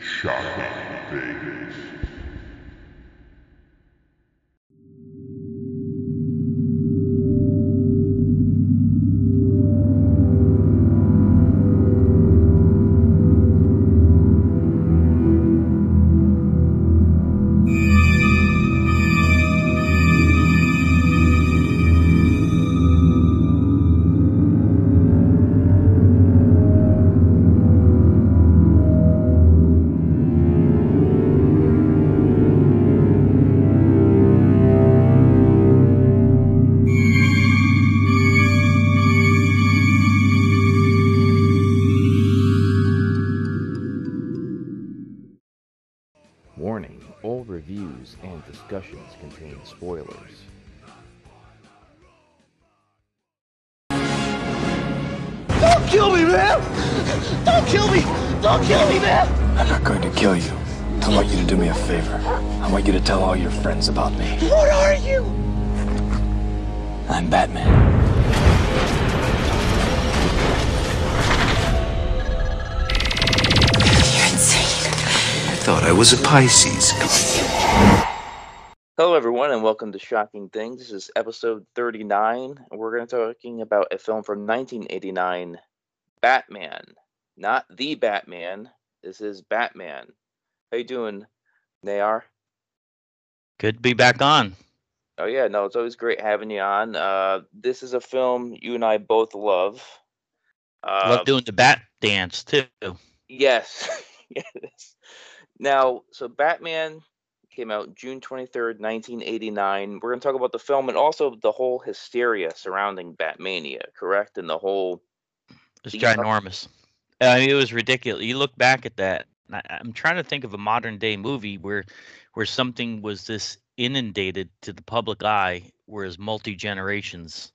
Shocking things. Pisces. Hello, everyone, and welcome to Shocking Things. This is episode 39, and we're going to be talking about a film from 1989, Batman. Not the Batman. This is Batman. How you doing, Nayar? Good to be back on. Oh yeah, no, it's always great having you on. Uh, this is a film you and I both love. Uh, Love doing the bat dance too. Yes. yes. Now, so Batman came out June 23rd, 1989. We're going to talk about the film and also the whole hysteria surrounding Batmania, correct? And the whole It's ginormous. I mean, it was ridiculous. You look back at that. I, I'm trying to think of a modern day movie where where something was this inundated to the public eye, whereas multi generations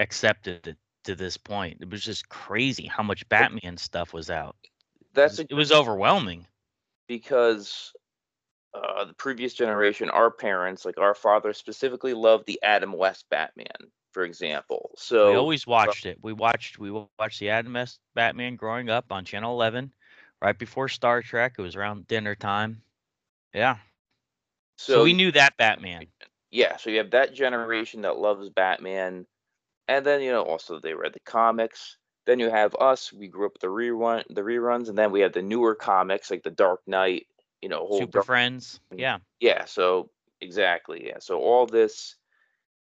accepted it to this point. It was just crazy how much Batman stuff was out. that's a, It was overwhelming. Because uh, the previous generation, our parents, like our father, specifically loved the Adam West Batman, for example. So we always watched it. We watched we watched the Adam West Batman growing up on Channel 11, right before Star Trek. It was around dinner time. Yeah. So, we knew that Batman. yeah, so you have that generation that loves Batman, and then you know also they read the comics. Then you have us. We grew up with the rerun, the reruns, and then we have the newer comics like the Dark Knight. You know, whole Super Dark- Friends. Yeah. Yeah, so exactly, yeah. So all this,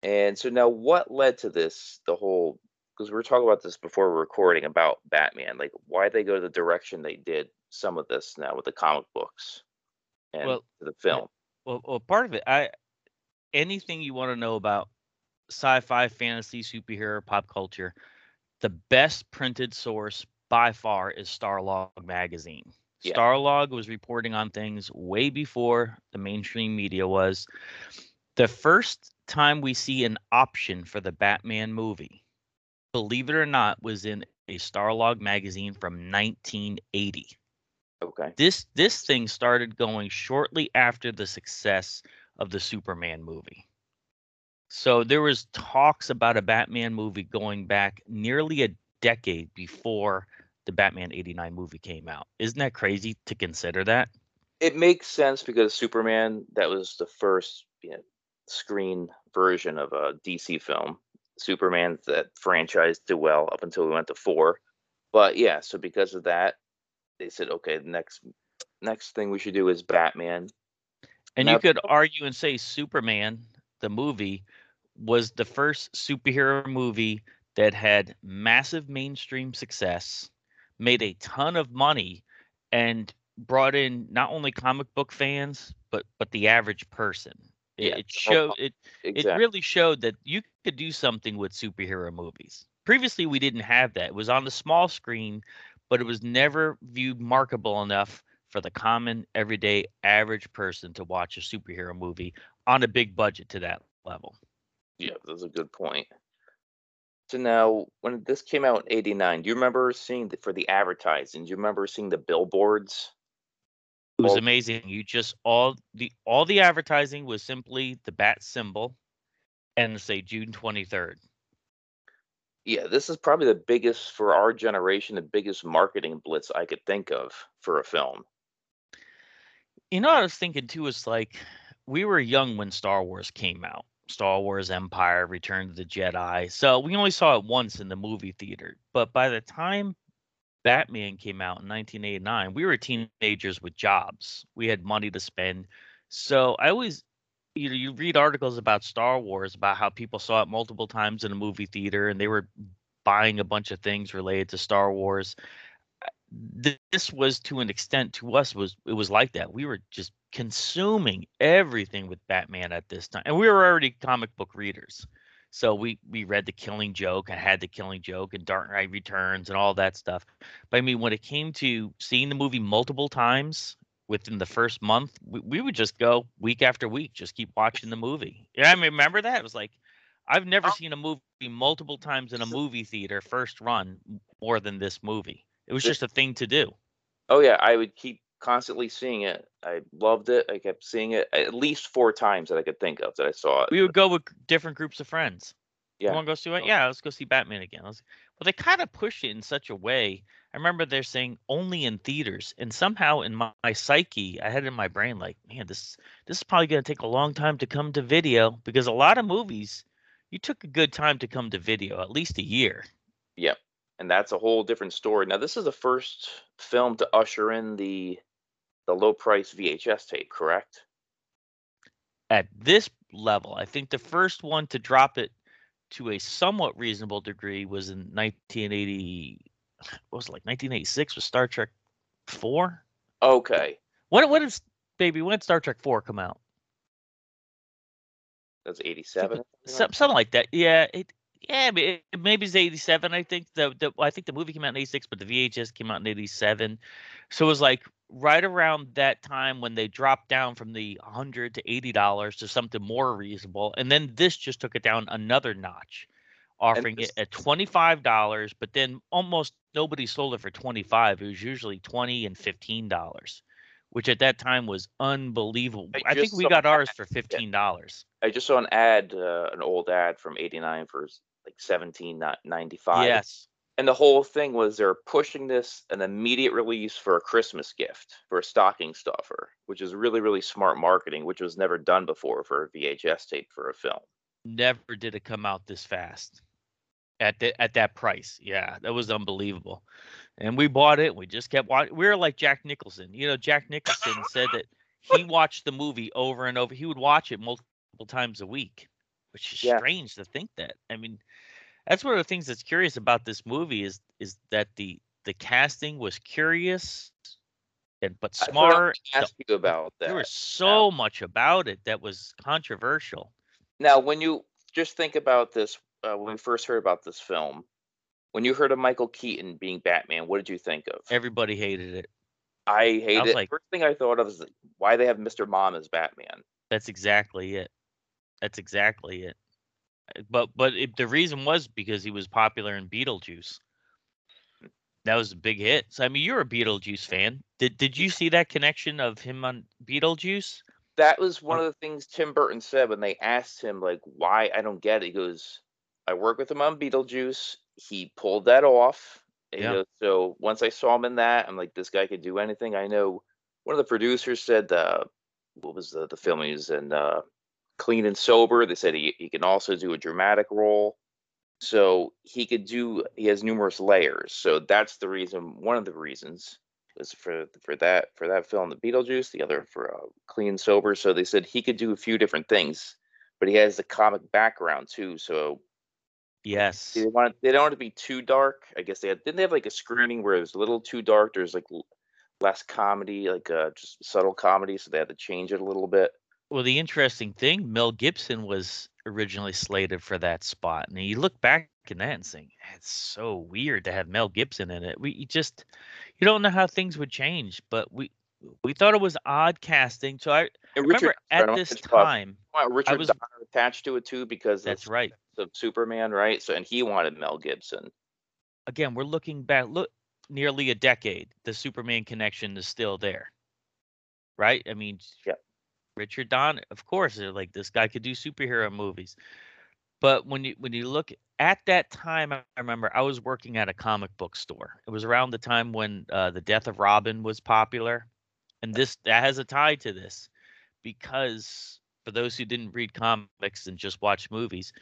and so now what led to this? The whole because we were talking about this before were recording about Batman, like why they go the direction they did. Some of this now with the comic books and Well, the film. Well, well, part of it, I anything you want to know about sci-fi, fantasy, superhero, pop culture, the best printed source by far is Starlog magazine. Yeah. Starlog was reporting on things way before the mainstream media was. The first time we see an option for the Batman movie, believe it or not, was in a Starlog magazine from 1980 Okay. this this thing started going shortly after the success of the Superman movie. So there was talks about a Batman movie going back nearly a decade before the Batman 89 movie came out. Isn't that crazy to consider that? it makes sense because Superman that was the first you know, screen version of a DC film. Superman that franchise did well up until we went to four, but yeah, so because of that, they said okay, the next next thing we should do is Batman. And Now- you could argue and say Superman, the movie, was the first superhero movie that had massive mainstream success, made a ton of money, and brought in not only comic book fans but but the average person. It, Yeah, it oh, showed it Exactly. it really showed that you could do something with superhero movies. Previously, we didn't have that. It was on the small screen, but it was never viewed markable enough for the common, everyday, average person to watch a superhero movie on a big budget to that level. Yeah, that's a good point. So now, when this came out in '89, do you remember seeing the, for the advertising? Do you remember seeing the billboards? It was amazing. You just all the all the advertising was simply the bat symbol and say June 23rd. Yeah, this is probably the biggest for our generation, the biggest marketing blitz I could think of for a film. You know what I was thinking too is like we were young when Star Wars came out. Star Wars Empire, Return to the Jedi. So we only saw it once in the movie theater. But by the time Batman came out in 1989, we were teenagers with jobs. We had money to spend. So I always you know, you read articles about Star Wars about how people saw it multiple times in a movie theater and they were buying a bunch of things related to Star Wars. This was to an extent to us was it was like that. We were just consuming everything with Batman at this time. And we were already comic book readers. So we we read the Killing Joke. I had the Killing Joke and Dark Knight Returns and all that stuff. But I mean, when it came to seeing the movie multiple times within the first month, we, we would just go week after week, just keep watching the movie. Yeah, I mean, remember that? It was like I've never oh. seen a movie multiple times in a movie theater first run more than this movie. It was just a thing to do. Oh yeah, I would keep constantly seeing it. I loved it. I kept seeing it at least four times that I could think of that I saw it. We would go with different groups of friends. Yeah. You want to go see it? Oh. Yeah, let's go see Batman again. Let's, well, they kind of push it in such a way. I remember they're saying only in theaters, and somehow in my, my psyche, I had it in my brain like, man, this this is probably going to take a long time to come to video because a lot of movies, you took a good time to come to video, at least a year. Yep. And that's a whole different story. Now, this is the first film to usher in the the low price VHS tape, correct? At this level, I think the first one to drop it to a somewhat reasonable degree was in 1980. What was it like 1986 with Star Trek Four? Okay, When when is baby? When did Star Trek Four come out? that's 87. Some, something like that. Yeah, it. Yeah, I mean, it, maybe it's 87. I think the, the I think the movie came out in 86, but the VHS came out in 87. So it was like right around that time when they dropped down from the 100 to 80 dollars to something more reasonable, and then this just took it down another notch, offering this- it at 25 dollars. But then almost nobody sold it for 25. It was usually 20 and 15 dollars, which at that time was unbelievable. I I think we got ours for 15 dollars. I just saw an ad, uh, an old ad from 89 for like 17.95. Yes. And the whole thing was they're pushing this an immediate release for a Christmas gift for a stocking stuffer, which is really really smart marketing, which was never done before for a VHS tape for a film. never did it come out this fast at the, at that price. Yeah, that was unbelievable. And we bought it. We just kept watching. We were like Jack Nicholson. You know, Jack Nicholson said that he watched the movie over and over. He would watch it multiple times a week, which is Yeah. strange to think that. I mean, that's one of the things that's curious about this movie is is that the the casting was curious and but I smart. wanted ask you about that. There was so much about it that was controversial. Now, when you just think about this, uh, when we first heard about this film, when you heard of Michael Keaton being Batman, what did you think of? Everybody hated it. I hate was it. like- First thing I thought of is why they have Mr. Mom as Batman. That's exactly it. That's exactly it. Uh, But but it, the reason was because he was popular in Beetlejuice. That was a big hit. So I mean, you're a Beetlejuice fan. Did did you see that connection of him on Beetlejuice? That was one of the things Tim Burton said when they asked him, like, why I don't get it. He goes, I work with him on Beetlejuice. He pulled that off. Yeah. so once I saw him in that, I'm like, this guy could do anything. I know one of the producers said, uh, what was the, the film he was in? Uh, Clean and Sober. They said he, he can also do a dramatic role. So he could do, he has numerous layers. So that's the reason, one of the reasons was for for that for that film, the Beetlejuice, the other for uh, Clean and Sober. So they said he could do a few different things, but he has the comic background too. So Yes. they want they don't want to be too dark. I guess they had didn't they have like a screening where it was a little too dark. There's like l- less comedy, like uh, just subtle comedy, so they had to change it a little bit. Well, the interesting thing, Mel Gibson was originally slated for that spot, and you look back in that and think it's so weird to have Mel Gibson in it. We you just you don't know how things would change, but we we thought it was odd casting. So I And remember I at this want to cut- time. I Richard was- Donner attached to it too because That's of- right. of Superman, right? So and he wanted Mel Gibson. Again, we're looking back. Look, nearly a decade. The Superman connection is still there, right? I mean, Yep. Richard Don, of course, they're like this guy could do superhero movies. But when you when you look at that time, I remember I was working at a comic book store. It was around the time when uh, the Death of Robin was popular, and this that has a tie to this because for those who didn't read comics and just watch movies,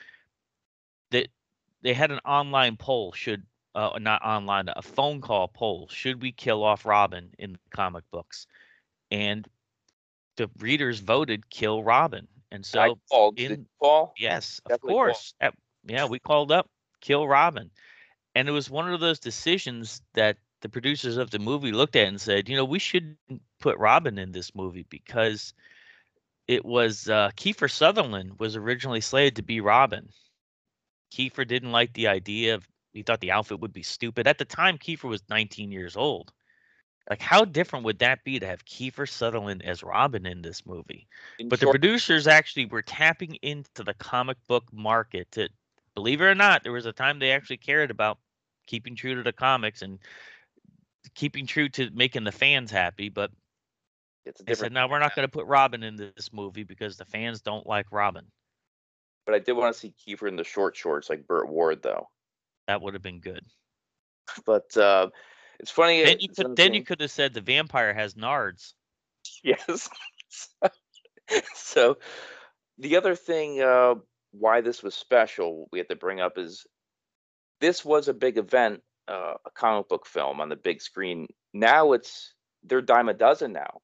that they had an online poll should uh, not online a phone call poll should we kill off Robin in the comic books, and the readers voted kill Robin, and so I called. in- call? Yes, of Definitely call. course. At- yeah, we called up Kill Robin. And it was one of those decisions that the producers of the movie looked at and said, you know, we should put Robin in this movie because it was uh, Kiefer Sutherland was originally slated to be Robin. Kiefer didn't like the idea of, he thought the outfit would be stupid. At the time, Kiefer was 19 years old. Like, how different would that be to have Kiefer Sutherland as Robin in this movie? In But the producers actually were tapping into the comic book market to believe it or not, there was a time they actually cared about keeping true to the comics and keeping true to making the fans happy. But it's they said, no, we're not going to put Robin in this movie because the fans don't like Robin. But I did want to see Kiefer in the short shorts like Burt Ward, though. That would have been good. But uh, it's funny. Then you could then you could have said the vampire has nards. Yes. so the other thing uh, why this was special we have to bring up is this was a big event, uh, a comic book film on the big screen. Now it's they're dime a dozen now.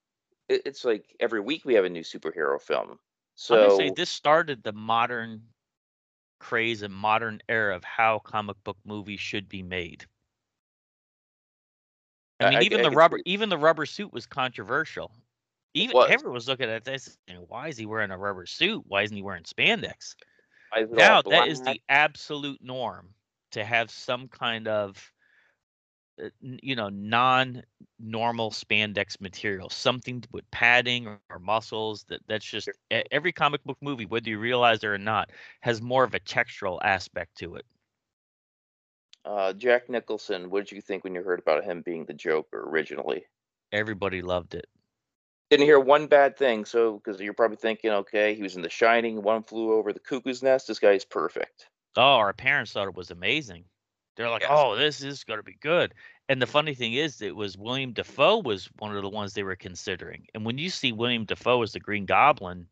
It, it's like every week we have a new superhero film. So say this started the modern craze and modern era of how comic book movies should be made. I mean, I- even I the rubber, even the rubber suit was controversial. Even was. everyone was looking at this. and why is he wearing a rubber suit? Why isn't he wearing spandex? why is it all Now that is the absolute norm to have some kind of, uh, you know, non-normal spandex material, something with padding or, or muscles. That that's just every comic book movie, whether you realize it or not, has more of a textural aspect to it. Uh, Jack Nicholson. What did you think when you heard about him being the Joker originally? Everybody loved it. didn't hear one bad thing. So, because you're probably thinking, okay, he was in The Shining, one flew over the cuckoo's nest. This guy's perfect. Oh, our parents thought it was amazing. They're like, Yes. "Oh, this is going to be good." And the funny thing is, it was William Dafoe was one of the ones they were considering. And when you see William Dafoe as the Green Goblin,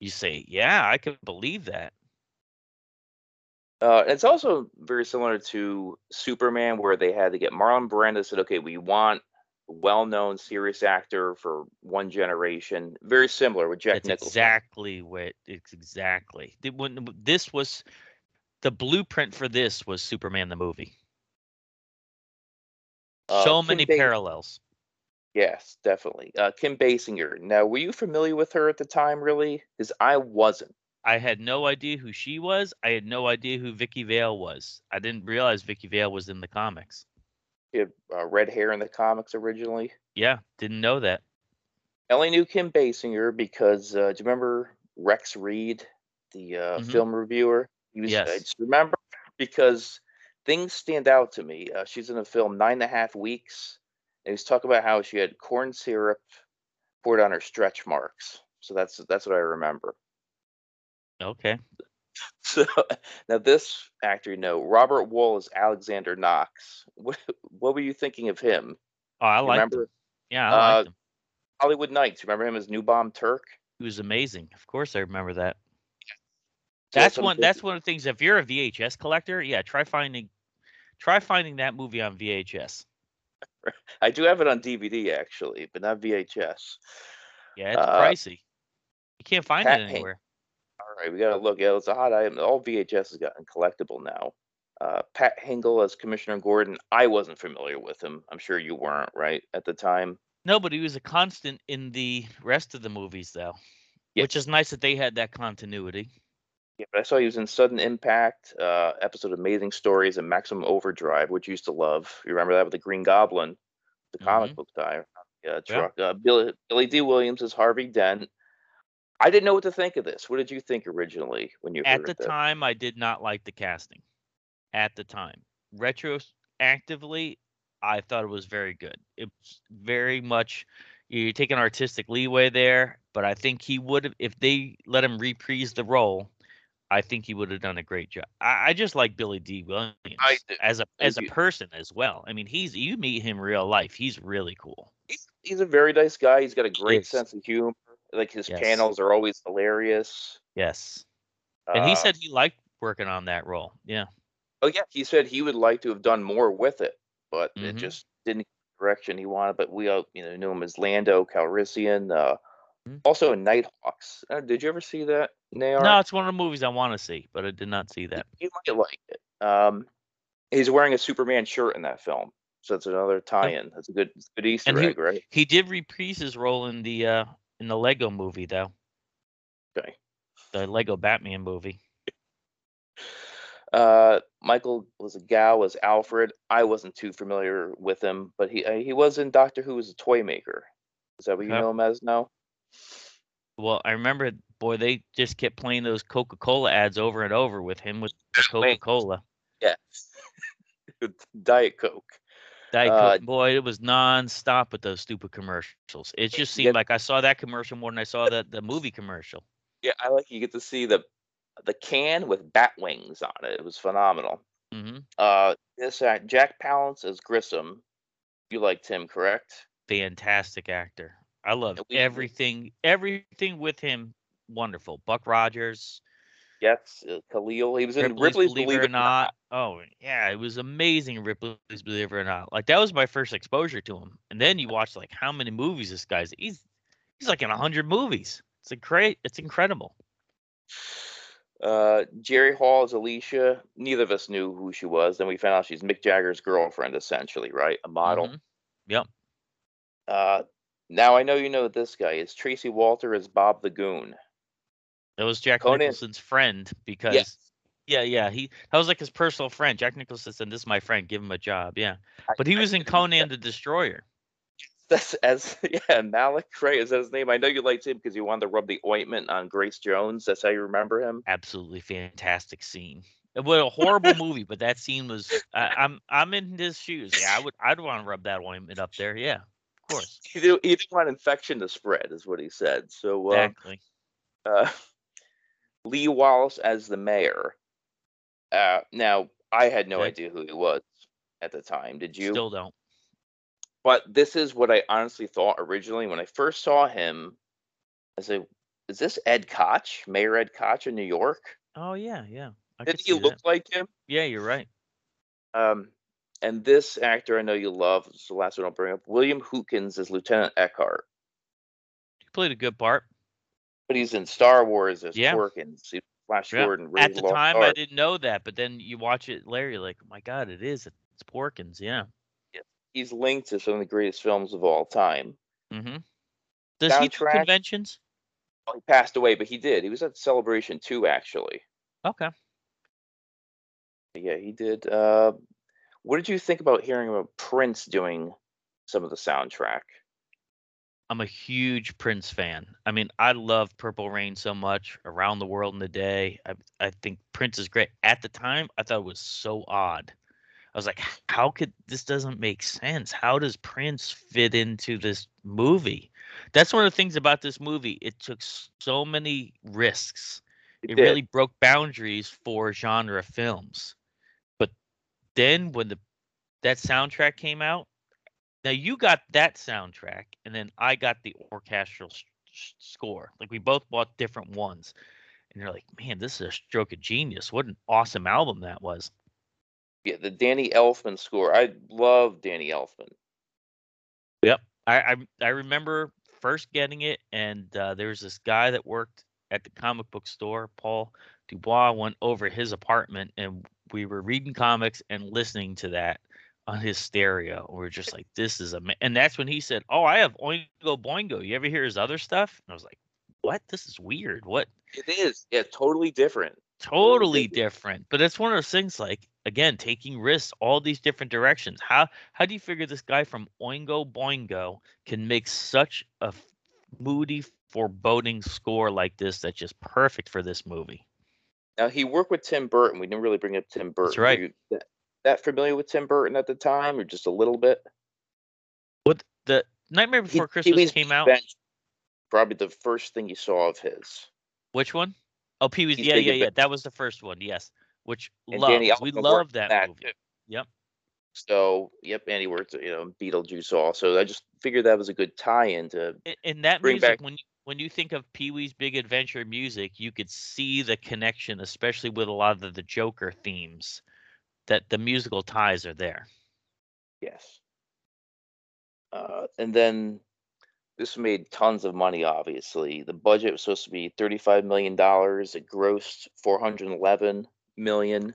you say, "Yeah, I can believe that." Uh, it's also very similar to Superman, where they had to get Marlon Brando said, okay, we want a well-known serious actor for one generation. Very similar with Jack That's Nicholson. exactly what it's exactly. When this was the blueprint for this was Superman the movie. Uh, so Kim many parallels. Yes, definitely. Uh, Kim Basinger. Now, were you familiar with her at the time, really? Because I wasn't. I had no idea who she was. I had no idea who Vicki Vale was. I didn't realize Vicki Vale was in the comics. She had uh, red hair in the comics originally. Yeah, didn't know that. I only knew Kim Basinger because uh, do you remember Rex Reed, the uh, Mhm. film reviewer? He was. I Yes. just remember because things stand out to me. Uh, she's in a film nine and a half weeks, and he's talking about how she had corn syrup poured on her stretch marks. So that's that's what I remember. Okay. So now this actor, you know, Robert Wuhl is Alexander Knox. What what were you thinking of him? Oh, I like remember him. Yeah, I uh, liked him. Hollywood Knights? Remember him as Newbomb Turk? He was amazing. Of course, I remember that. That's one. That's one of the things. If you're a VHS collector, yeah, try finding, try finding that movie on VHS. I do have it on DVD actually, but not VHS. Yeah, it's Uh, pricey. You can't find Pat it anywhere. Right, we gotta look. Yeah, it's a hot item. All VHS has gotten collectible now. Uh, Pat Hingle as Commissioner Gordon. I wasn't familiar with him. I'm sure you weren't, right, at the time. No, but he was a constant in the rest of the movies, though, which is nice that they had that continuity. Yeah, but I saw he was in Sudden Impact, uh, episode of Amazing Stories, and Maximum Overdrive, which you used to love. You remember that with the Green Goblin, the comic Mhm. book guy, uh, truck. Uh, Billy, Billy Dee Williams as Harvey Dent. I didn't know what to think of this. What did you think originally when you At the time, I did not like the casting. At the time, retroactively, I thought it was very good. It's very much you take an artistic leeway there, but I think he would have if they let him reprise the role. I think he would have done a great job. I, I just like Billy Dee Williams as a as a person as well. I mean, he's you meet him real life, he's really cool. he's a very nice guy. He's got a great sense of humor. Like his Yes. panels are always hilarious. Yes. And he Uh, said he liked working on that role. Yeah. "Oh yeah," he said he would like to have done more with it, but it Mhm. just didn't get the direction he wanted. But we, all, you know, knew him as Lando Calrissian. Uh, mm-hmm. Also in Nighthawks. Uh, did you ever see that? Nayar? No, it's one of the movies I want to see, but I did not see that. You might like it. Um, he's wearing a Superman shirt in that film, so it's another tie-in. That's a good, good Easter And he- egg, right? He did reprise his role in the uh in the Lego movie though, Okay. the Lego Batman movie. Uh, Michael was a gal as Alfred. I wasn't too familiar with him, but he uh, he was in Doctor Who as a toy maker. Is that what you know him as now? Well, I remember, boy, they just kept playing those Coca Cola ads over and over with him with Coca Cola. Yeah. Diet Coke. Diet Uh, boy, it was nonstop with those stupid commercials. It just seemed Yeah. like I saw that commercial more than I saw the the movie commercial. Yeah, I like you get to see the the can with bat wings on it. It was phenomenal. hmm Uh, this uh, Jack Palance as Grissom. You liked him, correct? Fantastic actor. I love everything. Everything with him, wonderful. Buck Rogers, Yes, uh, Khalil. He was in Ripley's, Ripley's Believe, It or Not. Oh yeah, it was amazing. Ripley's Believe It or Not. Like that was my first exposure to him. And then you watch like how many movies this guy's. He's he's like in a hundred movies. It's a great. It's incredible. Uh, Jerry Hall as Alicia. Neither of us knew who she was. Then we found out she's Mick Jagger's girlfriend, essentially, right? A model. Mhm. Yep. Uh, now I know you know this guy. Is Tracey Walter as Bob the Goon? That was Jack Conan- Nicholson's friend because Yes. yeah, yeah, he that was like his personal friend. Jack Nicholson said, "This is my friend. Give him a job." Yeah, but he I was in Conan the Destroyer. That's as yeah, Malik Ray is that his name. I know you liked him because you wanted to rub the ointment on Grace Jones. That's how you remember him. Absolutely fantastic scene. It was a horrible movie, but that scene was. I, I'm I'm in his shoes. Yeah, I would I'd want to rub that ointment up there. Yeah, of course. He didn't, he didn't want infection to spread, is what he said. So, uh, Exactly. uh, Lee Wallace as the mayor. Uh, now I had no Okay. idea who he was at the time. Did you? Still don't. But this is what I honestly thought originally when I first saw him. I said, "Is this Ed Koch, Mayor Ed Koch in New York? Oh yeah, yeah. I Did he look that. like him?" Yeah, you're right. Um, and this actor I know you love. This is the last one I'll bring up. William Hootkins as Lieutenant Eckhart, He played a good part. But he's in Star Wars as Yeah. Porkins. He's Flash Yeah. Gordon. At the time, I didn't know that, but then you watch it you're like, oh my god, it is. It's Porkins. Yeah. yeah. He's linked to some of the greatest films of all time. Mm-hmm. Does he do conventions? Well, he passed away, but he did. He was at Celebration 2, actually. Okay. Yeah, he did. Uh, what did you think about hearing about Prince doing some of the soundtrack? I'm a huge Prince fan. I mean, I love Purple Rain so much. Around the World in a Day. I I think Prince is great. At the time, I thought it was so odd. I was like, how could this doesn't make sense? How does Prince fit into this movie? That's one of the things about this movie. It took so many risks. He it really broke boundaries for genre films. But then when the that soundtrack came out, now you got that soundtrack, and then I got the orchestral s- s- score. Like we both bought different ones, and you're like, man, this is a stroke of genius. What an awesome album that was. Yeah, the Danny Elfman score. I love Danny Elfman. I I, I remember first getting it, and uh, there was this guy that worked at the comic book store, Paul Dubois, went over his apartment, and we were reading comics and listening to that on his stereo. We are just like, this is a, and that's when he said, "Oh, I have Oingo Boingo. You ever hear his other stuff?" And I was like, "What? This is weird. What? It is. Yeah, totally different. Totally different. different." But it's one of those things like. Again, taking risks, all these different directions. How how do you figure this guy from Oingo Boingo can make such a moody, foreboding score like this that's just perfect for this movie? Now, he worked with Tim Burton. We didn't really bring up Tim Burton. Were right. That, familiar with Tim Burton at the time, or just a little bit? What the Nightmare Before he Christmas came out? Probably the first thing you saw of his. Which one? Oh, Pee Wee's. Yeah, yeah, yeah. That was the first one. Yes, which love. We love that that movie. too. Yep. So, yep, Andy worked, you know, Beetlejuice also. I just figured that was a good tie-in to And that Bring music, back- when you, when you think of Pee Wee's Big Adventure music, you could see the connection, especially with a lot of the Joker themes, that the musical ties are there. yes. Uh, and then this made tons of money. Obviously, the budget was supposed to be thirty-five million dollars. It grossed four hundred eleven million.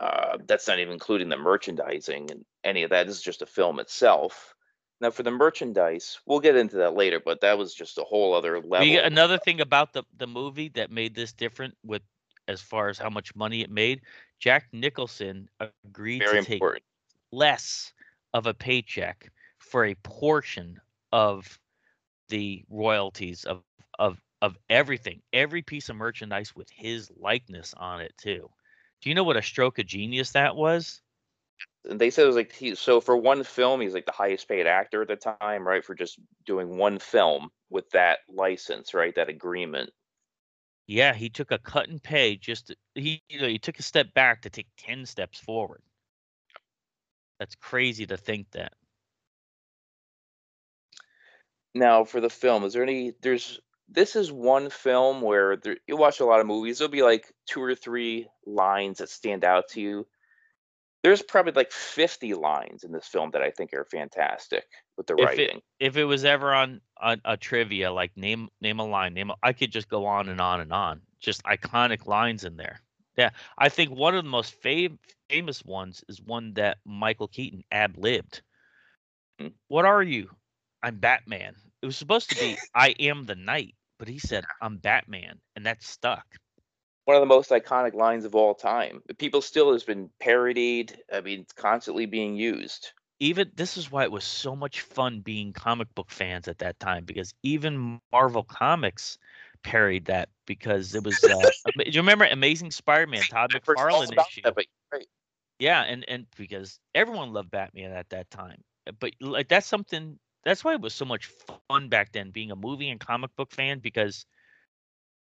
Uh, that's not even including the merchandising and any of that. This is just a film itself. Now, for the merchandise, we'll get into that later, but that was just a whole other level. We, another thing about the the movie that made this different with as far as how much money it made, Jack Nicholson agreed very to take important. less of a paycheck for a portion of the royalties of of of everything, every piece of merchandise with his likeness on it too. Do you know what a stroke of genius that was? and they said it was like he so for one film he's like the highest paid actor at the time right for just doing one film with that license right that agreement Yeah, he took a cut and pay just to, he you know, he took a step back to take 10 steps forward. That's crazy to think that. now for the film is there any there's this is one film where there, you watch a lot of movies there'll be like two or three lines that stand out to you there's probably like 50 lines in this film that i think are fantastic with the If it- writing. if it was ever on, on a trivia like name name a line name a, i could just go on and on and on. Just iconic lines in there. Yeah i think one of the most fam- famous ones is one that michael keaton ad-libbed. Hmm. what are you? I'm batman. It was supposed to be i am the knight but he said i'm batman and that stuck one of the most iconic lines of all time people still has been parodied i mean it's constantly being used even this is why it was so much fun being comic book fans at that time because even Marvel Comics parried that because it was. Uh, do you remember Amazing Spider-Man? Todd McFarlane issue. that, but right. Yeah, and and because everyone loved Batman at that time, Uh, but like that's something. That's why it was so much fun back then being a movie and comic book fan because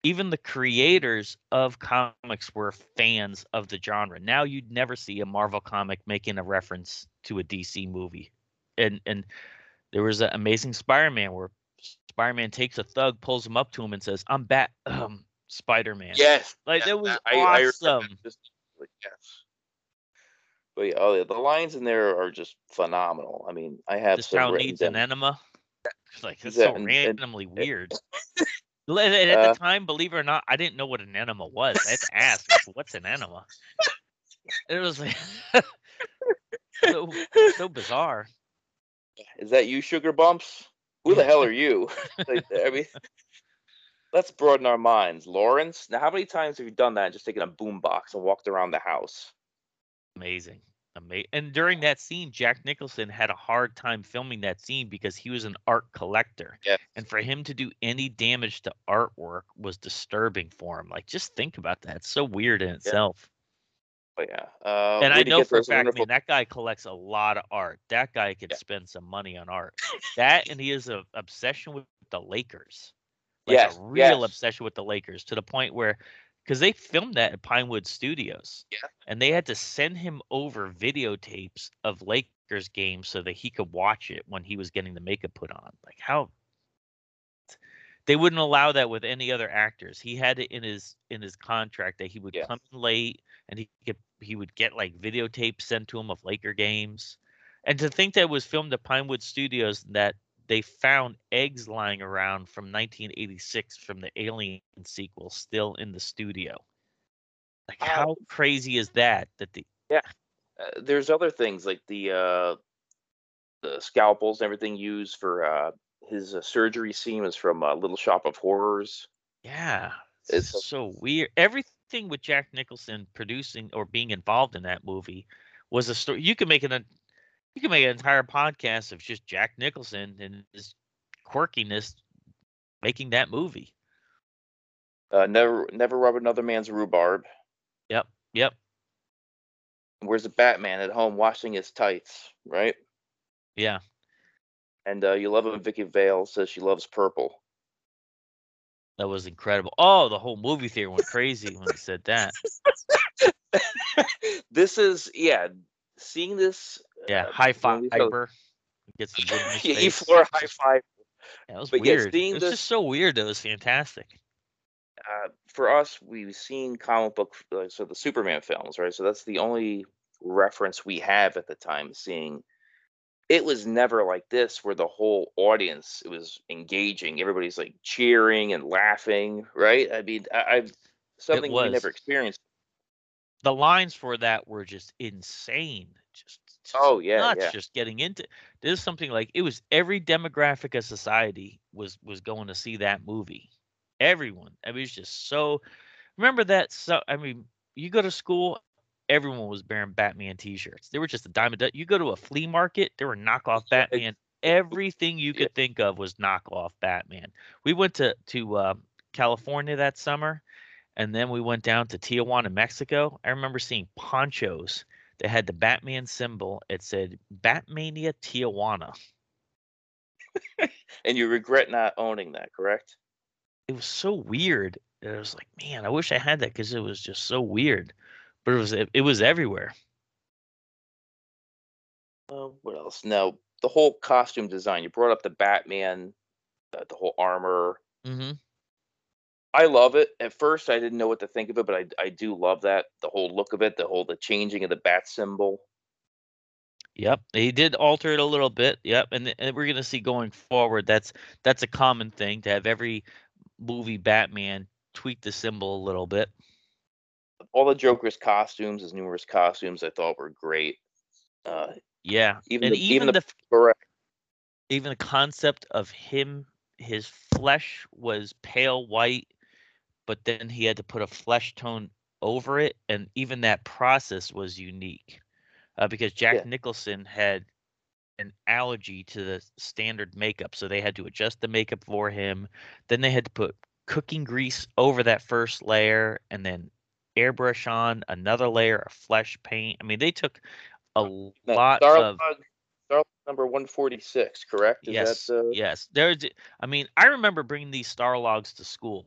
even the creators of comics were fans of the genre. Now you'd never see a Marvel comic making a reference to a DC movie. And and there was an Amazing Spider-Man where Spider-Man takes a thug, pulls him up to him, and says, "I'm Bat, um, Spider-Man." Yes, like that was I- I remember awesome. just- like, yes. But yeah, oh, yeah, the lines in there are just phenomenal. I mean, I have this some town needs an enema. It's like it's so and- and- randomly weird. And at Uh, the time, believe it or not, I didn't know what an enema was. I had to ask, like, "What's an enema?" It was like so so bizarre. Is that you, Sugar Bumps? Who the hell are you? Like, I mean, let's broaden our minds. Lawrence, now how many times have you done that and just taken a boombox and walked around the house? Amazing. Amazing. And during that scene, Jack Nicholson had a hard time filming that scene because he was an art collector. Yes. And for him to do any damage to artwork was disturbing for him. Like, just think about that. It's so weird in itself. But yeah. Uh, and I know for a fact, wonderful- man, that guy collects a lot of art. That guy could Yeah. spend some money on art. That and he has an obsession with the Lakers. Like Yes, a real yes. obsession with the Lakers to the point where because they filmed that at Pinewood Studios. Yeah. And they had to send him over videotapes of Lakers games so that he could watch it when he was getting the makeup put on. Like how they wouldn't allow that with any other actors. He had it in his in his contract that he would Yeah. come in late and he could he would get like videotapes sent to him of Laker games. And to think that it was filmed at Pinewood Studios that they found eggs lying around from 1986 from the Alien sequel still in the studio. Like Uh, how crazy is that that the uh, there's other things like the uh the scalpels and everything used for uh his uh, surgery scene was from uh, Little Shop of Horrors. Yeah, It's it's so weird. Everything with Jack Nicholson producing or being involved in that movie was a story. You could make an you can make an entire podcast of just Jack Nicholson and his quirkiness making that movie. Uh, never never rub another man's rhubarb. Yep, yep, Where's the Batman at home washing his tights, right? yeah. And uh, you love when Vicki Vale says she loves purple. That was incredible. Oh, the whole movie theater went crazy when he said that. this is yeah, seeing this, Yeah, uh, high five. we saw- fiber. Gets the wood in his yeah, face. E4 high five. Yeah, it was But yeah, weird. seeing it was this- just so weird. It was fantastic. uh, for us, we've seen comic book, uh, so the Superman films, right? So that's the only reference we have at the time seeing. It was never like this, where the whole audience it was engaging. Everybody's like cheering and laughing, right? I mean, I, I've something we never experienced. The lines for that were just insane. Just Oh, yeah, nuts. yeah. Just getting into this is something like it was every demographic of society was was going to see that movie. Everyone. I mean, it's just so. Remember that? So I mean, you go to school. Everyone was wearing Batman T-shirts. They were just a dime a dozen. You go to a flea market, there were knockoff Batman. Everything you could think of was knockoff Batman. We went to to uh, California that summer, and then we went down to Tijuana, Mexico. I remember seeing ponchos that had the Batman symbol. It said Batmania Tijuana. And you regret not owning that, correct? It was so weird. And I was like, man, I wish I had that because it was just so weird. But it was it, it was everywhere. Uh, what else? Now the whole costume design. You brought up the Batman, uh, the whole armor. Mm-hmm. I love it. At first, I didn't know what to think of it, but I I do love that the whole look of it, the whole the changing of the bat symbol. Yep, he did alter it a little bit. Yep, and, and we're gonna see going forward. That's that's a common thing to have every movie Batman tweak the symbol a little bit. All the Joker's costumes, his numerous costumes, I thought were great. Uh, Yeah, Even and the- even even the the even the concept of him his flesh was pale white but then he had to put a flesh tone over it and even that process was unique uh, because jack Yeah. nicholson had an allergy to the standard makeup so they had to adjust the makeup for him then they had to put cooking grease over that first layer and then airbrush on another layer of flesh paint i mean they took a No, lot Starlog, of Starlog number one forty six, correct? Is yes, that uh, yes. There's, I mean, I remember bringing these Starlogs to school.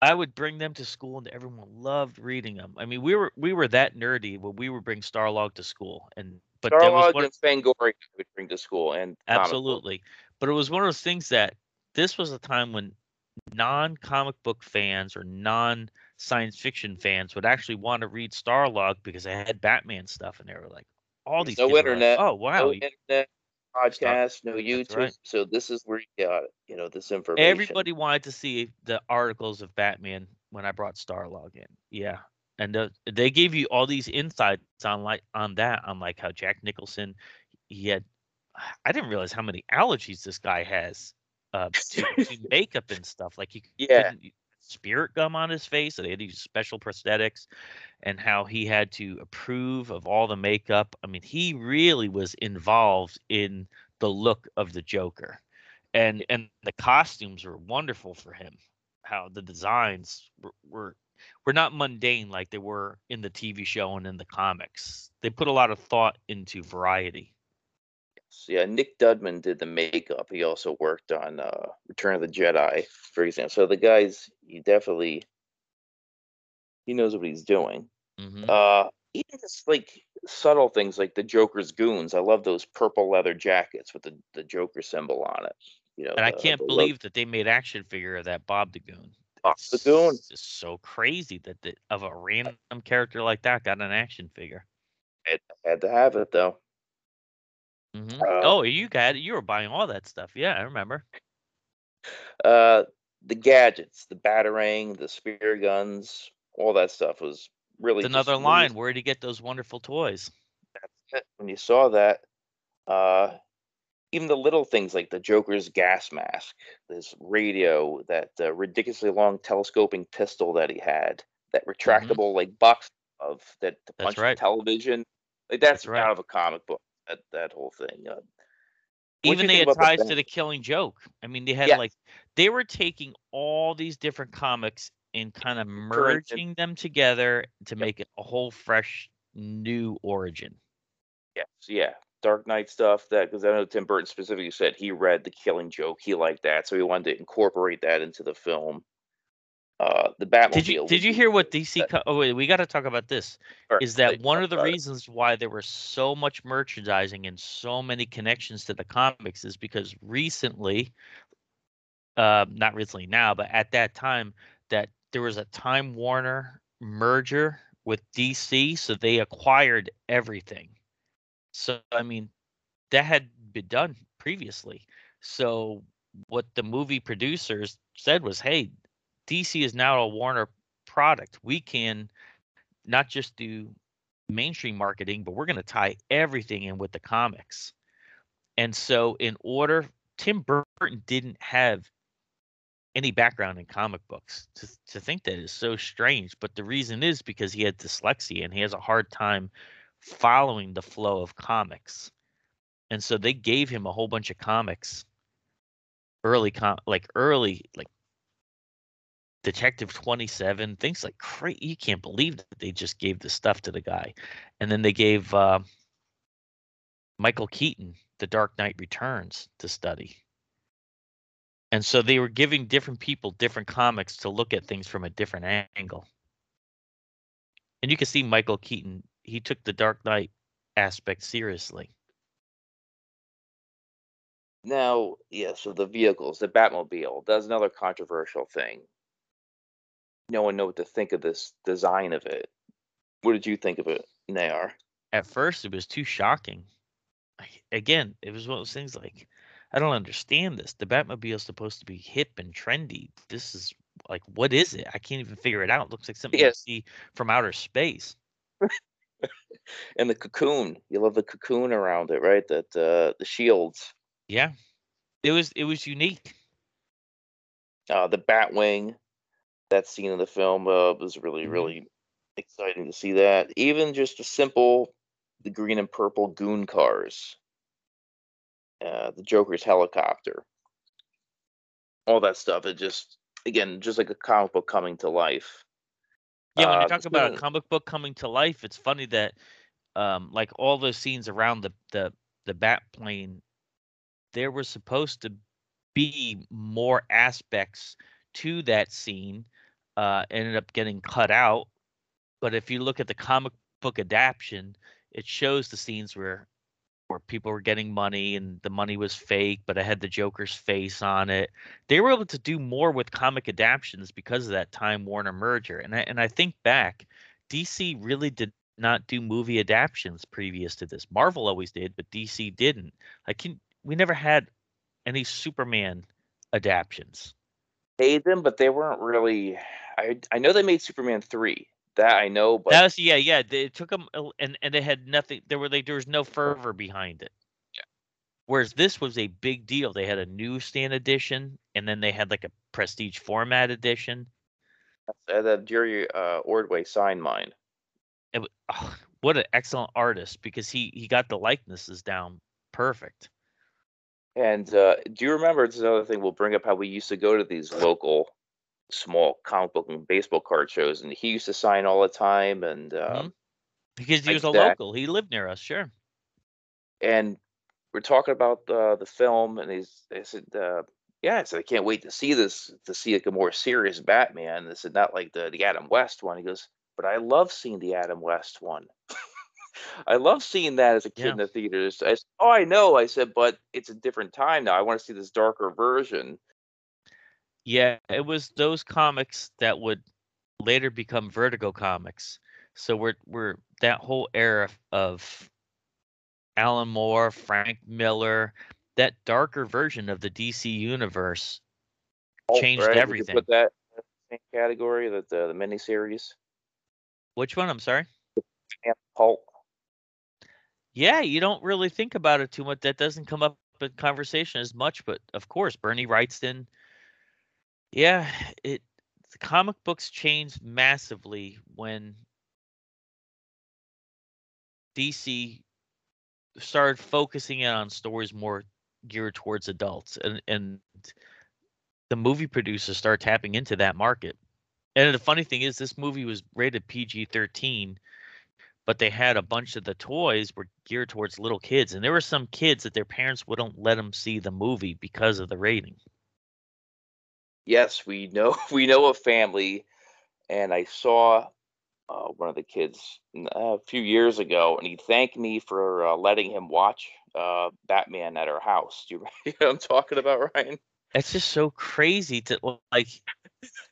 I would bring them to school, and everyone loved reading them. I mean, we were we were that nerdy when we would bring Starlog to school, and but that was Starlog one, and Fangoria would bring to school and absolutely. But it was one of those things that this was a time when non-comic book fans or non-science fiction fans would actually want to read Starlog because they had Batman stuff, and they were like, all these no were like, internet, oh wow, no internet podcast, no YouTube. right. So this is where you got you know this information. Everybody wanted to see the articles of Batman when I brought Starlog in. Yeah. And uh, they gave you all these insights on like on that on like how Jack Nicholson he had I didn't realize how many allergies this guy has uh, to, to makeup and stuff. Like he Yeah. Spirit gum on his face, so they had these special prosthetics, and how he had to approve of all the makeup. I mean, he really was involved in the look of the Joker, and and the costumes were wonderful for him. How the designs were, were were not mundane like they were in the TV show and in the comics. They put a lot of thought into variety. So, yeah, Nick Dudman did the makeup. He also worked on uh, Return of the Jedi, for example. So the guy's he definitely he knows what he's doing. hmm Uh, even just like subtle things like the Joker's goons. I love those purple leather jackets with the, the Joker symbol on it. You know, and I can't believe that they made action figure of that Bob the Goon. Bob the Goon. It's just so crazy that the, of a random character like that got an action figure. had, had to have it though. Hmm Uh, oh, you got it. You were buying all that stuff. Yeah, I remember. Uh, the gadgets, the batarang, the spear guns, all that stuff was really It's another line. Where did he get those wonderful toys? when you saw that, uh, even the little things like the Joker's gas mask, this radio, that uh, ridiculously long telescoping pistol that he had, that retractable like box of that to Mm-hmm. Punch the television, like that's, That's right. out of a comic book. That that whole thing. Uh, Even they had ties to the Killing Joke. I mean, they had Yes. like they were taking all these different comics and kind of merging them together to Yep. make it a whole fresh new origin. Yes, yeah. Dark Knight stuff that because I know Tim Burton specifically said he read The Killing Joke, he liked that, so he wanted to incorporate that into the film. Uh, the Batmobile. Did you did you hear what DC? Co- oh wait, we got to talk about this. or- Is that one of the about it. reasons why there was so much merchandising and so many connections to the comics is because recently, uh, not recently now, but at that time, that there was a Time Warner merger with DC, so they acquired everything. So I mean, that had been done previously. So what the movie producers said was, "Hey, DC is now a Warner product. We can not just do mainstream marketing, but we're going to tie everything in with the comics." And so, in order, Tim Burton didn't have any background in comic books. To, to think that is so strange, but the reason is because he had dyslexia and he has a hard time following the flow of comics. And so they gave him a whole bunch of comics early com like early like Detective 27, things like crazy. You can't believe that they just gave the stuff to the guy. And then they gave uh, Michael Keaton The Dark Knight Returns to study. And so they were giving different people different comics to look at things from a different angle. And you can see Michael Keaton, he took the Dark Knight aspect seriously. Now, yeah, so the vehicles, the Batmobile, that's another controversial thing. No one know what to think of this design of it. What did you think of it, Nayar? At first, it was too shocking. I- Again, it was one of those things like, I don't understand this. The Batmobile is supposed to be hip and trendy. This is like, what is it? I can't even figure it out. It looks like something Yes. you see from outer space. And the cocoon, you love the cocoon around it, right? That uh, the shields, Yeah, it was it was unique. uh, the Batwing. That scene in the film uh, was really, Mhm. really exciting to see that. Even just a simple, the green and purple goon cars, uh, the Joker's helicopter, all that stuff. It just, again, just like a comic book coming to life. Yeah, when Uh, you talk about a comic book coming to life, it's funny that um like all those scenes around the the the bat plane, there were supposed to be more aspects to that scene, uh ended up getting cut out. But if you look at the comic book adaptation, it shows the scenes where where people were getting money and the money was fake, but it had the Joker's face on it. They were able to do more with comic adaptations because of that Time Warner merger. And I, and I think back, DC really did not do movie adaptations previous to this. Marvel always did, but DC didn't. Like can, we never had any Superman adaptations. Made them, but they weren't really. I I know they made Superman three. That I know, but That was yeah, yeah. They took them and and they had nothing. There were like there was no fervor behind it. Yeah. Whereas this was a big deal. They had a newsstand edition, and then they had like a prestige format edition. uh, the Jerry uh, Ordway signed mine. It, oh, what an excellent artist because he he got the likenesses down perfect. And uh, do you remember? It's another thing we'll bring up how we used to go to these local, small comic book and baseball card shows, and he used to sign all the time. And um, Because he Like was a that. local. He lived near us, sure. and we're talking about uh, the film, and he's I said, uh, yeah, I said I can't wait to see this to see like a more serious Batman. I said not like the the Adam West one. He goes, but I love seeing the Adam West one. I love seeing that as a kid Yeah. in the theaters. I said, oh, I know. I said, but it's a different time now. I want to see this darker version. Yeah, it was those comics that would later become Vertigo comics. So we're we're that whole era of Alan Moore, Frank Miller, that darker version of the DC universe Pulp, changed right? Everything. Put that in the same category that the, the miniseries. Which one? I'm sorry. Pulp. Yeah, you don't really think about it too much. That doesn't come up in conversation as much, but of course, Bernie Wrightson. Yeah, it the comic books changed massively when DC started focusing in on stories more geared towards adults and and the movie producers start tapping into that market. And the funny thing is this movie was rated PG-13 but they had a bunch of the toys were geared towards little kids and there were some kids that their parents wouldn't let them see the movie because of the rating yes, we know we know a family, and I saw uh, one of the kids a few years ago, and he thanked me for uh, letting him watch uh, Batman at our house. Do you, you know what I'm talking about, Ryan? that's just so crazy to like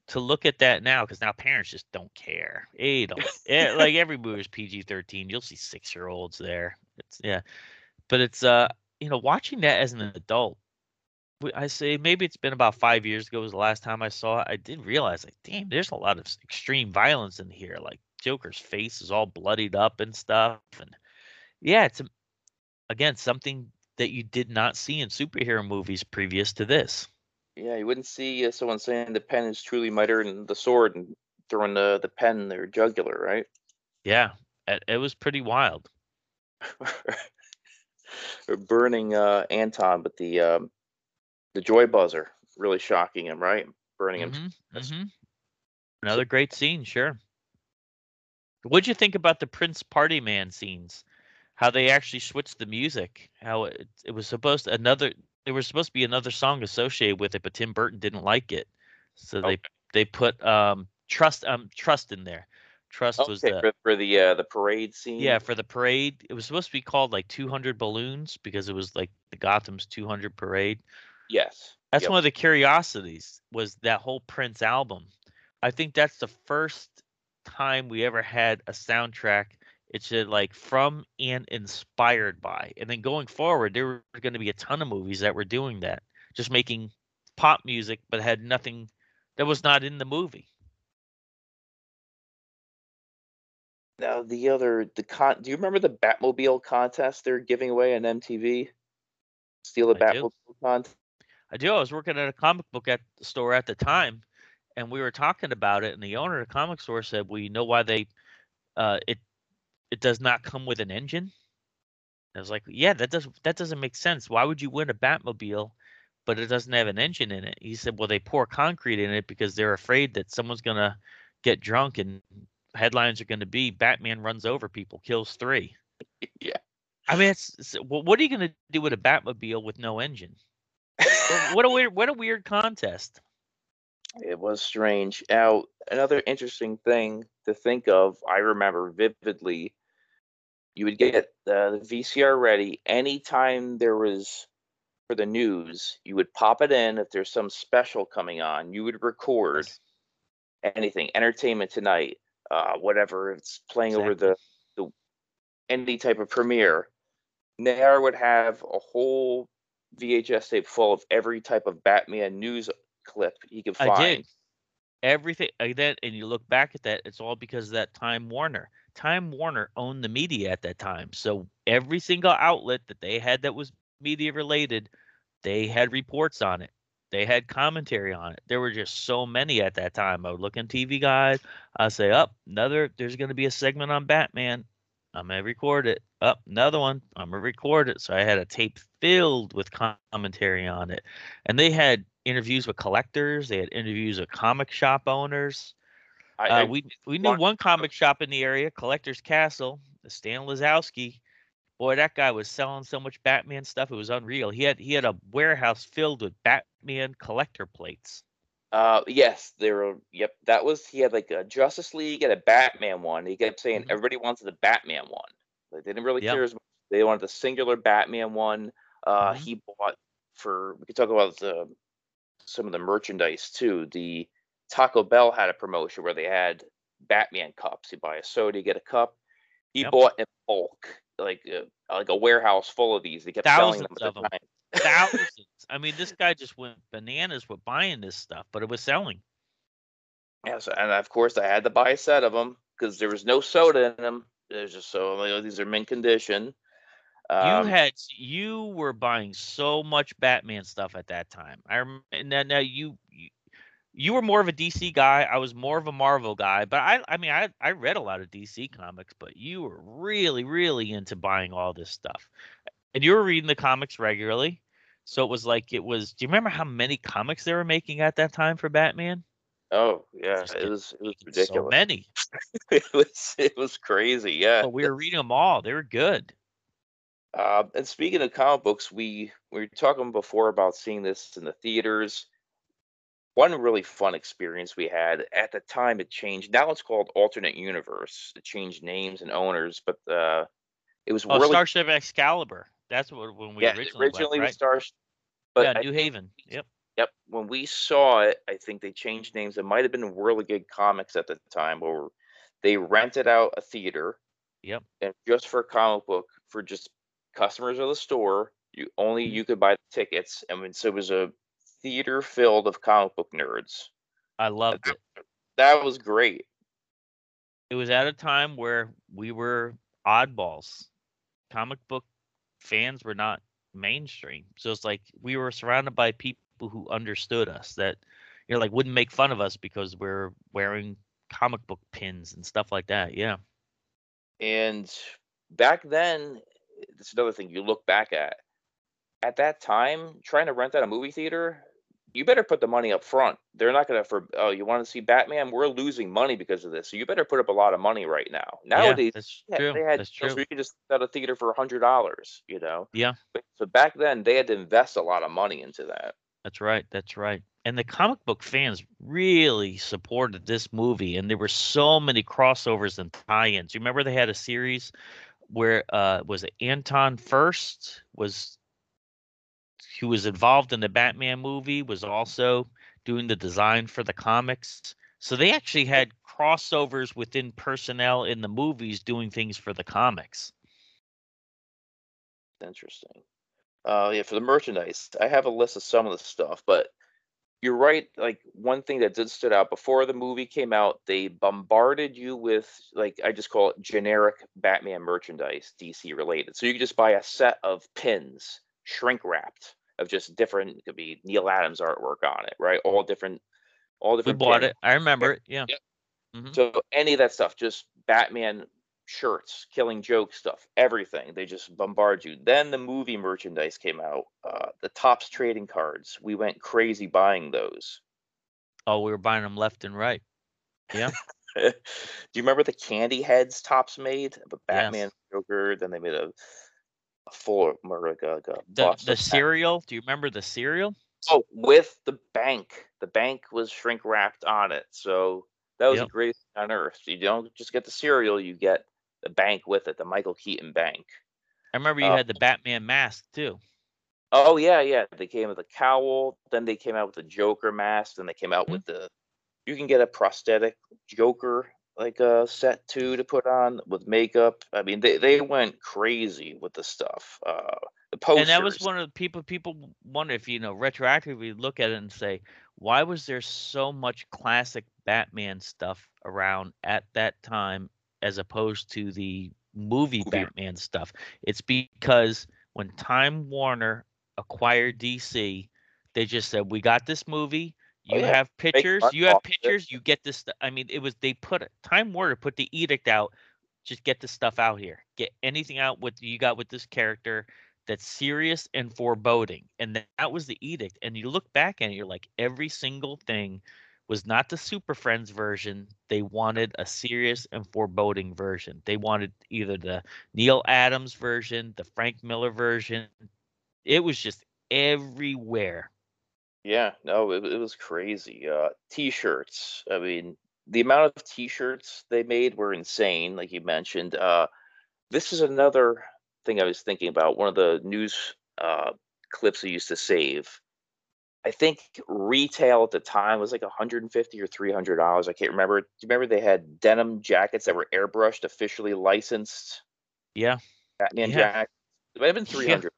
to look at that now because now parents just don't care. They don't eh, like every movie is PG thirteen. You'll see six year olds there. It's yeah, but it's uh you know watching that as an adult. I say maybe it's been about five years ago was the last time I saw it. I did realize like damn, there's a lot of extreme violence in here. Like Joker's face is all bloodied up and stuff, and yeah, it's again something that you did not see in superhero movies previous to this. Yeah, you wouldn't see uh, someone saying the pen is truly mightier than the sword and throwing the the pen in their jugular, right? Yeah, it, it was pretty wild. burning uh, Anton but the um, the joy buzzer, really shocking him, right? Burning him. Mhm, That's- mhm. Another great scene, sure. What'd you think about the Prince Party Man scenes? How they actually switched the music? How it, it was supposed to, another there was supposed to be another song associated with it, but Tim Burton didn't like it, so they Okay. they put um trust um trust in there. Trust was the for, for the uh, the parade scene. yeah for the parade. It was supposed to be called like 200 balloons because it was like the Gotham's 200 parade. Yes. That's Yep. one of the curiosities was that whole Prince album. I think that's the first time we ever had a soundtrack. It said like from and inspired by. And then going forward, there were going to be a ton of movies that were doing that, just making pop music, but had nothing that was not in the movie. Now the other the con. Do you remember the Batmobile contest they're giving away on MTV? Steal a I do. Batmobile contest. I do. I was working at a comic book at store at the time, and we were talking about it. And the owner of the comic store said, "Well, you know why they, uh, it, it does not come with an engine." I was like, "Yeah, that does that doesn't make sense. Why would you win a Batmobile, but it doesn't have an engine in it?" He said, "Well, they pour concrete in it because they're afraid that someone's gonna get drunk and headlines are gonna be Batman runs over people, kills three. yeah. I mean, it's, it's well, what are you gonna do with a Batmobile with no engine? What a weird what a weird contest. It was strange. Now, another interesting thing to think of, I remember vividly, you would get uh, the VCR ready anytime there was for the news, you would pop it in if there's some special coming on, you would record anything, entertainment tonight, uh, whatever it's playing over the, the any type of premiere. Nayar would have a whole VHS tape full of every type of Batman news clip he could find. I did. Everything like that, and you look back at that, it's all because of that Time Warner. Time Warner owned the media at that time. So every single outlet that they had that was media related, they had reports on it. They had commentary on it. There were just so many at that time. I would look in TV guide. I say, up another. There's going to be a segment on Batman. I'm gonna record it. Up another one. I'm gonna record it. So I had a tape filled with commentary on it, and they had interviews with collectors. They had interviews with comic shop owners. I, Uh, we we knew one comic shop in the area, Collector's Castle. Stan Lazowski. Boy, that guy was selling so much Batman stuff. It was unreal. He had he had a warehouse filled with Batman collector plates. Uh, yes, there were. Yep, that was. He had like a Justice League and a Batman one. He kept saying Mhm. everybody wants the Batman one. Like, they didn't really Yep. care as much. They wanted the singular Batman one. Uh, Mhm. he bought for. We could talk about the some of the merchandise too. The Taco Bell had a promotion where they had Batman cups. You buy a soda, you get a cup. He Yep. bought in bulk, like a, like a warehouse full of these. They kept selling them Thousands at of the 'em. time. Thousands. I mean, this guy just went bananas with buying this stuff, but it was selling. Yes, and of course I had to buy a set of them because there was no soda in them. There's just so like, oh, these are mint condition. Um, you had you were buying so much Batman stuff at that time. I rem- and then now you, you you were more of a DC guy. I was more of a Marvel guy. But I I mean I I read a lot of DC comics, but you were really really into buying all this stuff, and you were reading the comics regularly. So it was like it was. Do you remember how many comics they were making at that time for Batman? oh yeah, Just it was it was ridiculous. So many, it was it was crazy. Yeah. but we were reading them all. They were good. Uh, and speaking of comic books, we we were talking before about seeing this in the theaters. one really fun experience we had at the time it changed now it's called alternate universe it changed names and owners but uh it was Oh, really Starship Excalibur. That's what when we yeah originally, originally went, was stars but right? I yeah, New think- Haven. Yep. yep when we saw it i think they changed names it might have been whirligig comics at the time where they rented out a theater Yep. and just for a comic book for just customers of the store you only Mm-hmm. you could buy the tickets and when- so it was a theater filled of comic book nerds I loved it. that was great It was at a time where we were oddballs. Comic book fans were not mainstream. So it's like we were surrounded by people who understood us that you know like wouldn't make fun of us because we're wearing comic book pins and stuff like that. Yeah. And back then, it's another thing you look back at. At that time, trying to rent out a movie theater, you better put the money up front. They're not gonna for oh, you want to see Batman? We're losing money because of this. So you better put up a lot of money right now. Nowadays, yeah, that's yeah, true. they had that's true. where you could just out a theater for a hundred dollars. You know. Yeah. But, so back then, they had to invest a lot of money into that. That's right. That's right. And the comic book fans really supported this movie, and there were so many crossovers and tie-ins. You remember they had a series where uh was it Anton Furst was who was involved in the Batman movie was also doing the design for the comics. So they actually had crossovers within personnel in the movies doing things for the comics. Interesting. Uh, yeah, for the merchandise, I have a list of some of the stuff, but you're right. Like one thing that did stood out before the movie came out, they bombarded you with like I just call it generic Batman merchandise, DC related. So you could just buy a set of pins, shrink wrapped, of just different. It could be Neal Adams artwork on it, right? All different, all different We bought pins. it. I remember it. Yeah. Yep. Mhm. So any of that stuff, just Batman shirts, Killing Joke stuff, everything. They just bombard you. Then the movie merchandise came out. Uh, the Topps trading cards. We went crazy buying those. Oh, we were buying them left and right. Yeah. Do you remember the candy heads Topps made? The Yes. Batman Joker. Then they made a, a full more like a, like The the cereal. Do you remember the cereal? Oh, with the bank. The bank was shrink wrapped on it. So that was Yep. the greatest thing on earth. You don't just get the cereal, you get the bank with it, the Michael Keaton bank. I remember you Uh, had the Batman mask too. Oh yeah, yeah. They came with a cowl, then they came out with the Joker mask, then they came out Mhm. with the you can get a prosthetic Joker like a uh, set too to put on with makeup. I mean they, they went crazy with the stuff. Uh the posters. And that was one of the people people wonder if you know retroactively look at it and say, why was there so much classic Batman stuff around at that time as opposed to the movie. Batman stuff? It's because when Time Warner acquired DC, they just said, "We got this movie. Oh, You yeah. have pictures. You have off it." pictures. You get this." stu-" I mean, it was they put Time Warner put the edict out. Just get the stuff out here. Get anything out with you got with this character that's serious and foreboding. And that, that was the edict. And you look back at it, you're like, every single thing was not the Super Friends version. They wanted a serious and foreboding version. They wanted either the Neal Adams version, the Frank Miller version. It was just everywhere. Yeah, no, it, it was crazy. Uh, t-shirts. I mean, the amount of t-shirts they made were insane, like you mentioned. Uh, this is another thing I was thinking about. One of the news uh, clips I used to save. I think retail at the time was like 150 or 300 dollars. I can't remember. Do you remember they had denim jackets that were airbrushed, officially licensed Yeah. Batman Yeah. jackets? It might have been Yeah. 300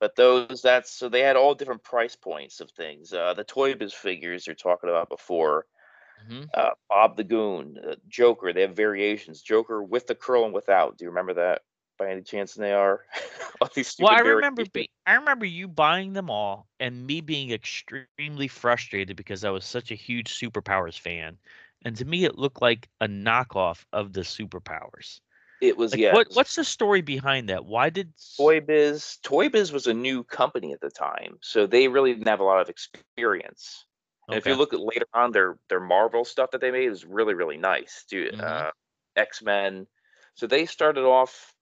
but those that's so they had all different price points of things uh the toy biz figures you're talking about before hmm uh bob the goon uh, joker they have variations joker with the curl and without do you remember that by any chance they are all these Well, I remember be- I remember you buying them all and me being extremely frustrated because I was such a huge superpowers fan. And to me it looked like a knockoff of the superpowers. it was Like yeah what what's the story behind that? Why did toy biz toy biz was a new company at the time so they really didn't have a lot of experience and if you look at later on their their marvel stuff that they made is really really nice dude Mhm. uh x-men so they started off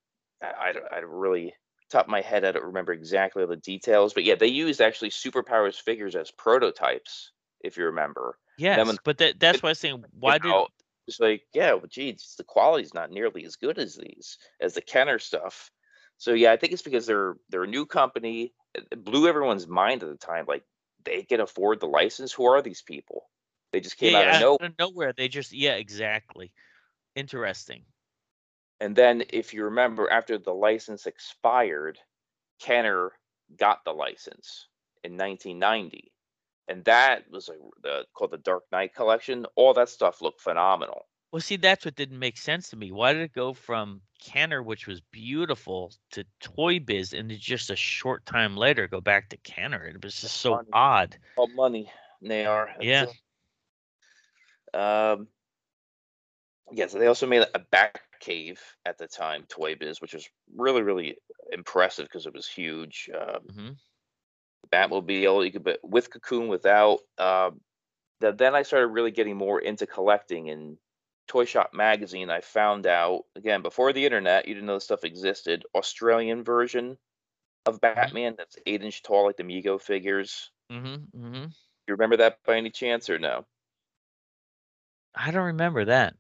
I, I, don't- I don't really top of my head i don't remember exactly all the details but yeah they used actually superpowers figures as prototypes if you remember. Yes, when- but that, that's why I'm saying why did know, it's like, yeah, well, geez, the quality's not nearly as good as these, as the Kenner stuff. So yeah, I think it's because they're they're a new company. It blew everyone's mind at the time. Like they can afford the license. Who are these people? They just came yeah, out yeah, of nowhere. out of nowhere they just yeah exactly interesting. And then, if you remember, after the license expired, Kenner got the license in 1990, and that was a, the, called the Dark Knight Collection. All that stuff looked phenomenal. Well, see, that's what didn't make sense to me. Why did it go from Kenner, which was beautiful, to Toy Biz, and just a short time later go back to Kenner? It was just so Funny. odd. All money, they are. Yeah. it. Um. Yeah, so they also made a back cave at the time, Toy Biz, which was really, really impressive because it was huge. Um, hmm Batmobile, you could put with Cocoon, without. Um, that then I started really getting more into collecting. And Toy Shop magazine, I found out again before the internet, you didn't know this stuff existed. Australian version of Batman that's eight inch tall, like the Mego figures. hmm hmm You remember that by any chance or no? I don't remember that.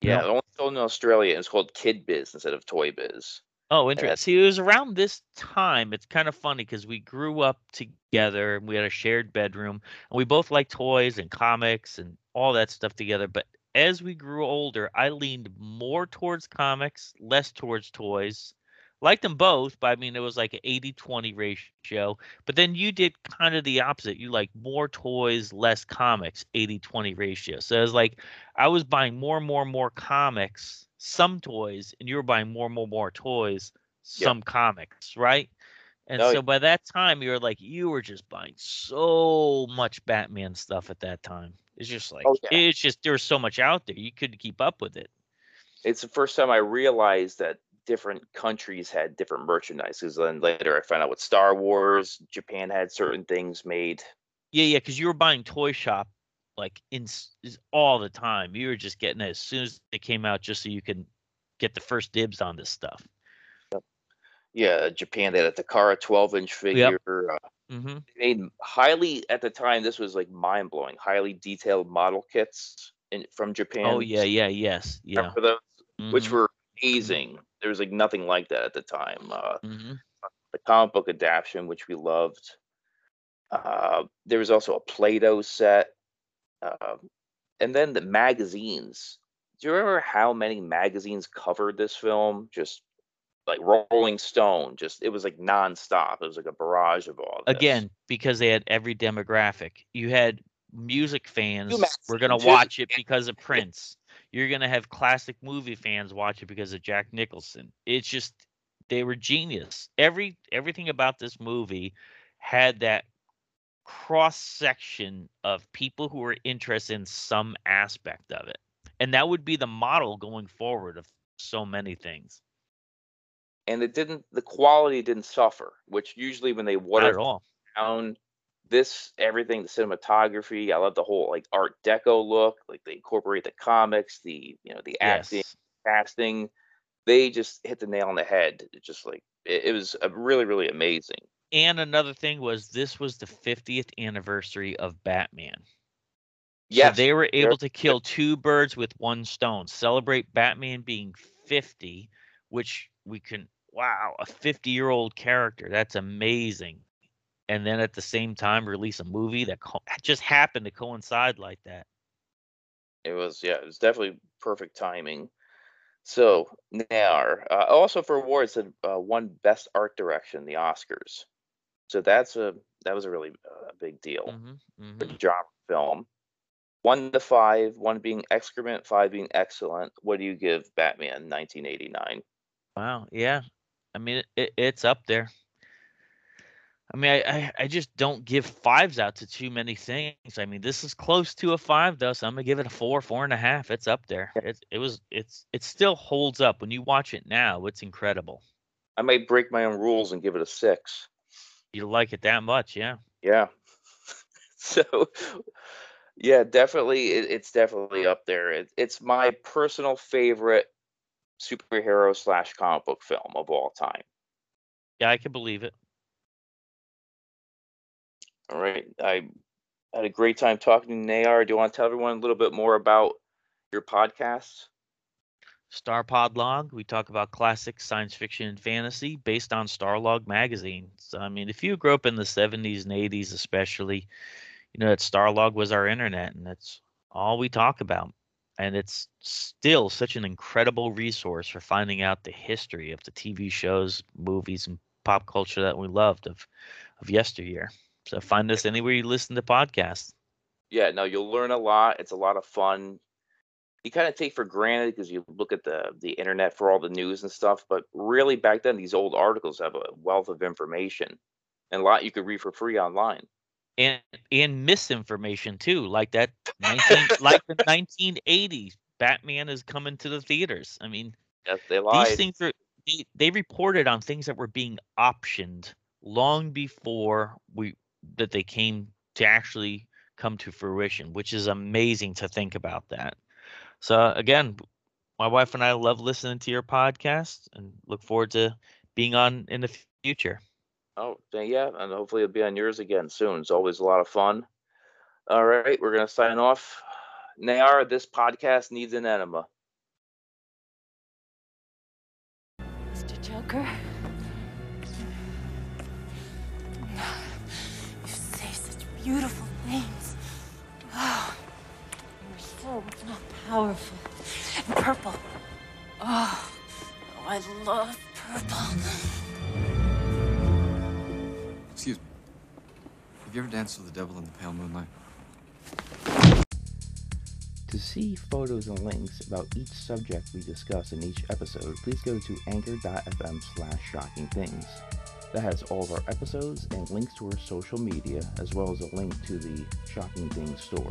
Yeah, No. only sold in Australia. It's called Kid Biz instead of Toy Biz. Oh, that's- interesting. See, it was around this time. It's kind of funny because we grew up together and we had a shared bedroom, and we both liked toys and comics and all that stuff together. But as we grew older, I leaned more towards comics, less towards toys. Liked them both, but I mean, it was like an 80 20 ratio. But then you did kind of the opposite. You like more toys, less comics, 80 20 ratio. So it was like I was buying more and more and more comics, some toys, and you were buying more and more and more toys, Yep. some comics, right? And Oh, so by that time, you were like, you were just buying so much Batman stuff at that time. It's just like, Oh, yeah. it's just, there was so much out there. You couldn't keep up with it. It's the first time I realized that different countries had different merchandise. Because then later I found out with Star Wars, Japan had certain things made. Yeah, yeah, because you were buying Toy Shop like in all the time. You were just getting it as soon as it came out, just so you can get the first dibs on this stuff. Yeah, Japan they had a Takara 12 inch figure. Uh, hmm made highly at the time. This was like mind blowing. Highly detailed model kits in, from Japan. Oh yeah, yeah, yes, yeah. Remember those? Which mhm, were amazing. There was like nothing like that at the time. Uh, mhm. the comic book adaptation, which we loved. Uh, there was also a Play-Doh set, uh, and then the magazines. Do you remember how many magazines covered this film? Just like Rolling Stone, just it was like nonstop. It was like a barrage of all. This. Again, because they had every demographic. You had music fans were gonna watch it because of Prince. You're gonna have classic movie fans watch it because of Jack Nicholson. It's just they were genius. Every everything about this movie had that cross section of people who were interested in some aspect of it. And that would be the model going forward of so many things. and it didn't. The quality didn't suffer, which usually when they water down this everything the cinematography i love the whole like art deco look like they incorporate the comics the you know the acting Yes. casting they just hit the nail on the head it just like it, it was a really really amazing And another thing was this was the 50th anniversary of Batman. yeah So they were able to kill two birds with one stone. Celebrate Batman being 50, which we can wow, a 50-year-old character. That's amazing. And then at the same time release a movie that co- just happened to coincide like that. it was yeah it was definitely perfect timing so now uh, also for awards it uh, won best art direction the oscars so that's a that was a really uh, big deal hmm for hmm genre film. One to five, one being excrement, five being excellent. What do you give Batman 1989? Wow. Yeah. I mean, it, it's up there. I mean, I, I, I just don't give fives out to too many things. I mean, this is close to a five though, so I'm gonna give it a four, four and a half. It's up there. It it was it's it still holds up when you watch it now. It's incredible. I might break my own rules and give it a six. You like it that much, yeah. Yeah. so, yeah, definitely, it, it's definitely up there. It, it's my personal favorite superhero slash comic book film of all time. Yeah, I can believe it. All right, I had a great time talking to Nayar. Do you want to tell everyone a little bit more about your podcast? Star Pod Log. We talk about classic science fiction and fantasy based on Starlog magazine. So, I mean, if you grew up in the 70s and 80s, especially, you know that Starlog was our internet, and that's all we talk about. And it's still such an incredible resource for finding out the history of the TV shows, movies, and pop culture that we loved of of yesteryear. So find us anywhere you listen to podcasts. Yeah, no, you'll learn a lot. It's a lot of fun. You kind of take for granted because you look at the the internet for all the news and stuff, but really back then these old articles have a wealth of information and a lot you could read for free online. And and misinformation too, like that 19 like the 1980s Batman is coming to the theaters. I mean, Yes, they lied. these things are they, they reported on things that were being optioned long before we that they came to actually come to fruition, which is amazing to think about that. So again, my wife and I love listening to your podcast and look forward to being on in the future. Oh, yeah, and hopefully it'll be on yours again soon. It's always a lot of fun. All right, we're gonna sign off. Nayar, this podcast needs an enema. Beautiful things. Oh, you're so powerful. And purple. Oh, oh, I love purple. Excuse me. Have you ever danced with the devil in the pale moonlight? To see photos and links about each subject we discuss in each episode, please go to anchor.fm slash shocking things. That has all of our episodes and links to our social media, as well as a link to the Shocking Things store.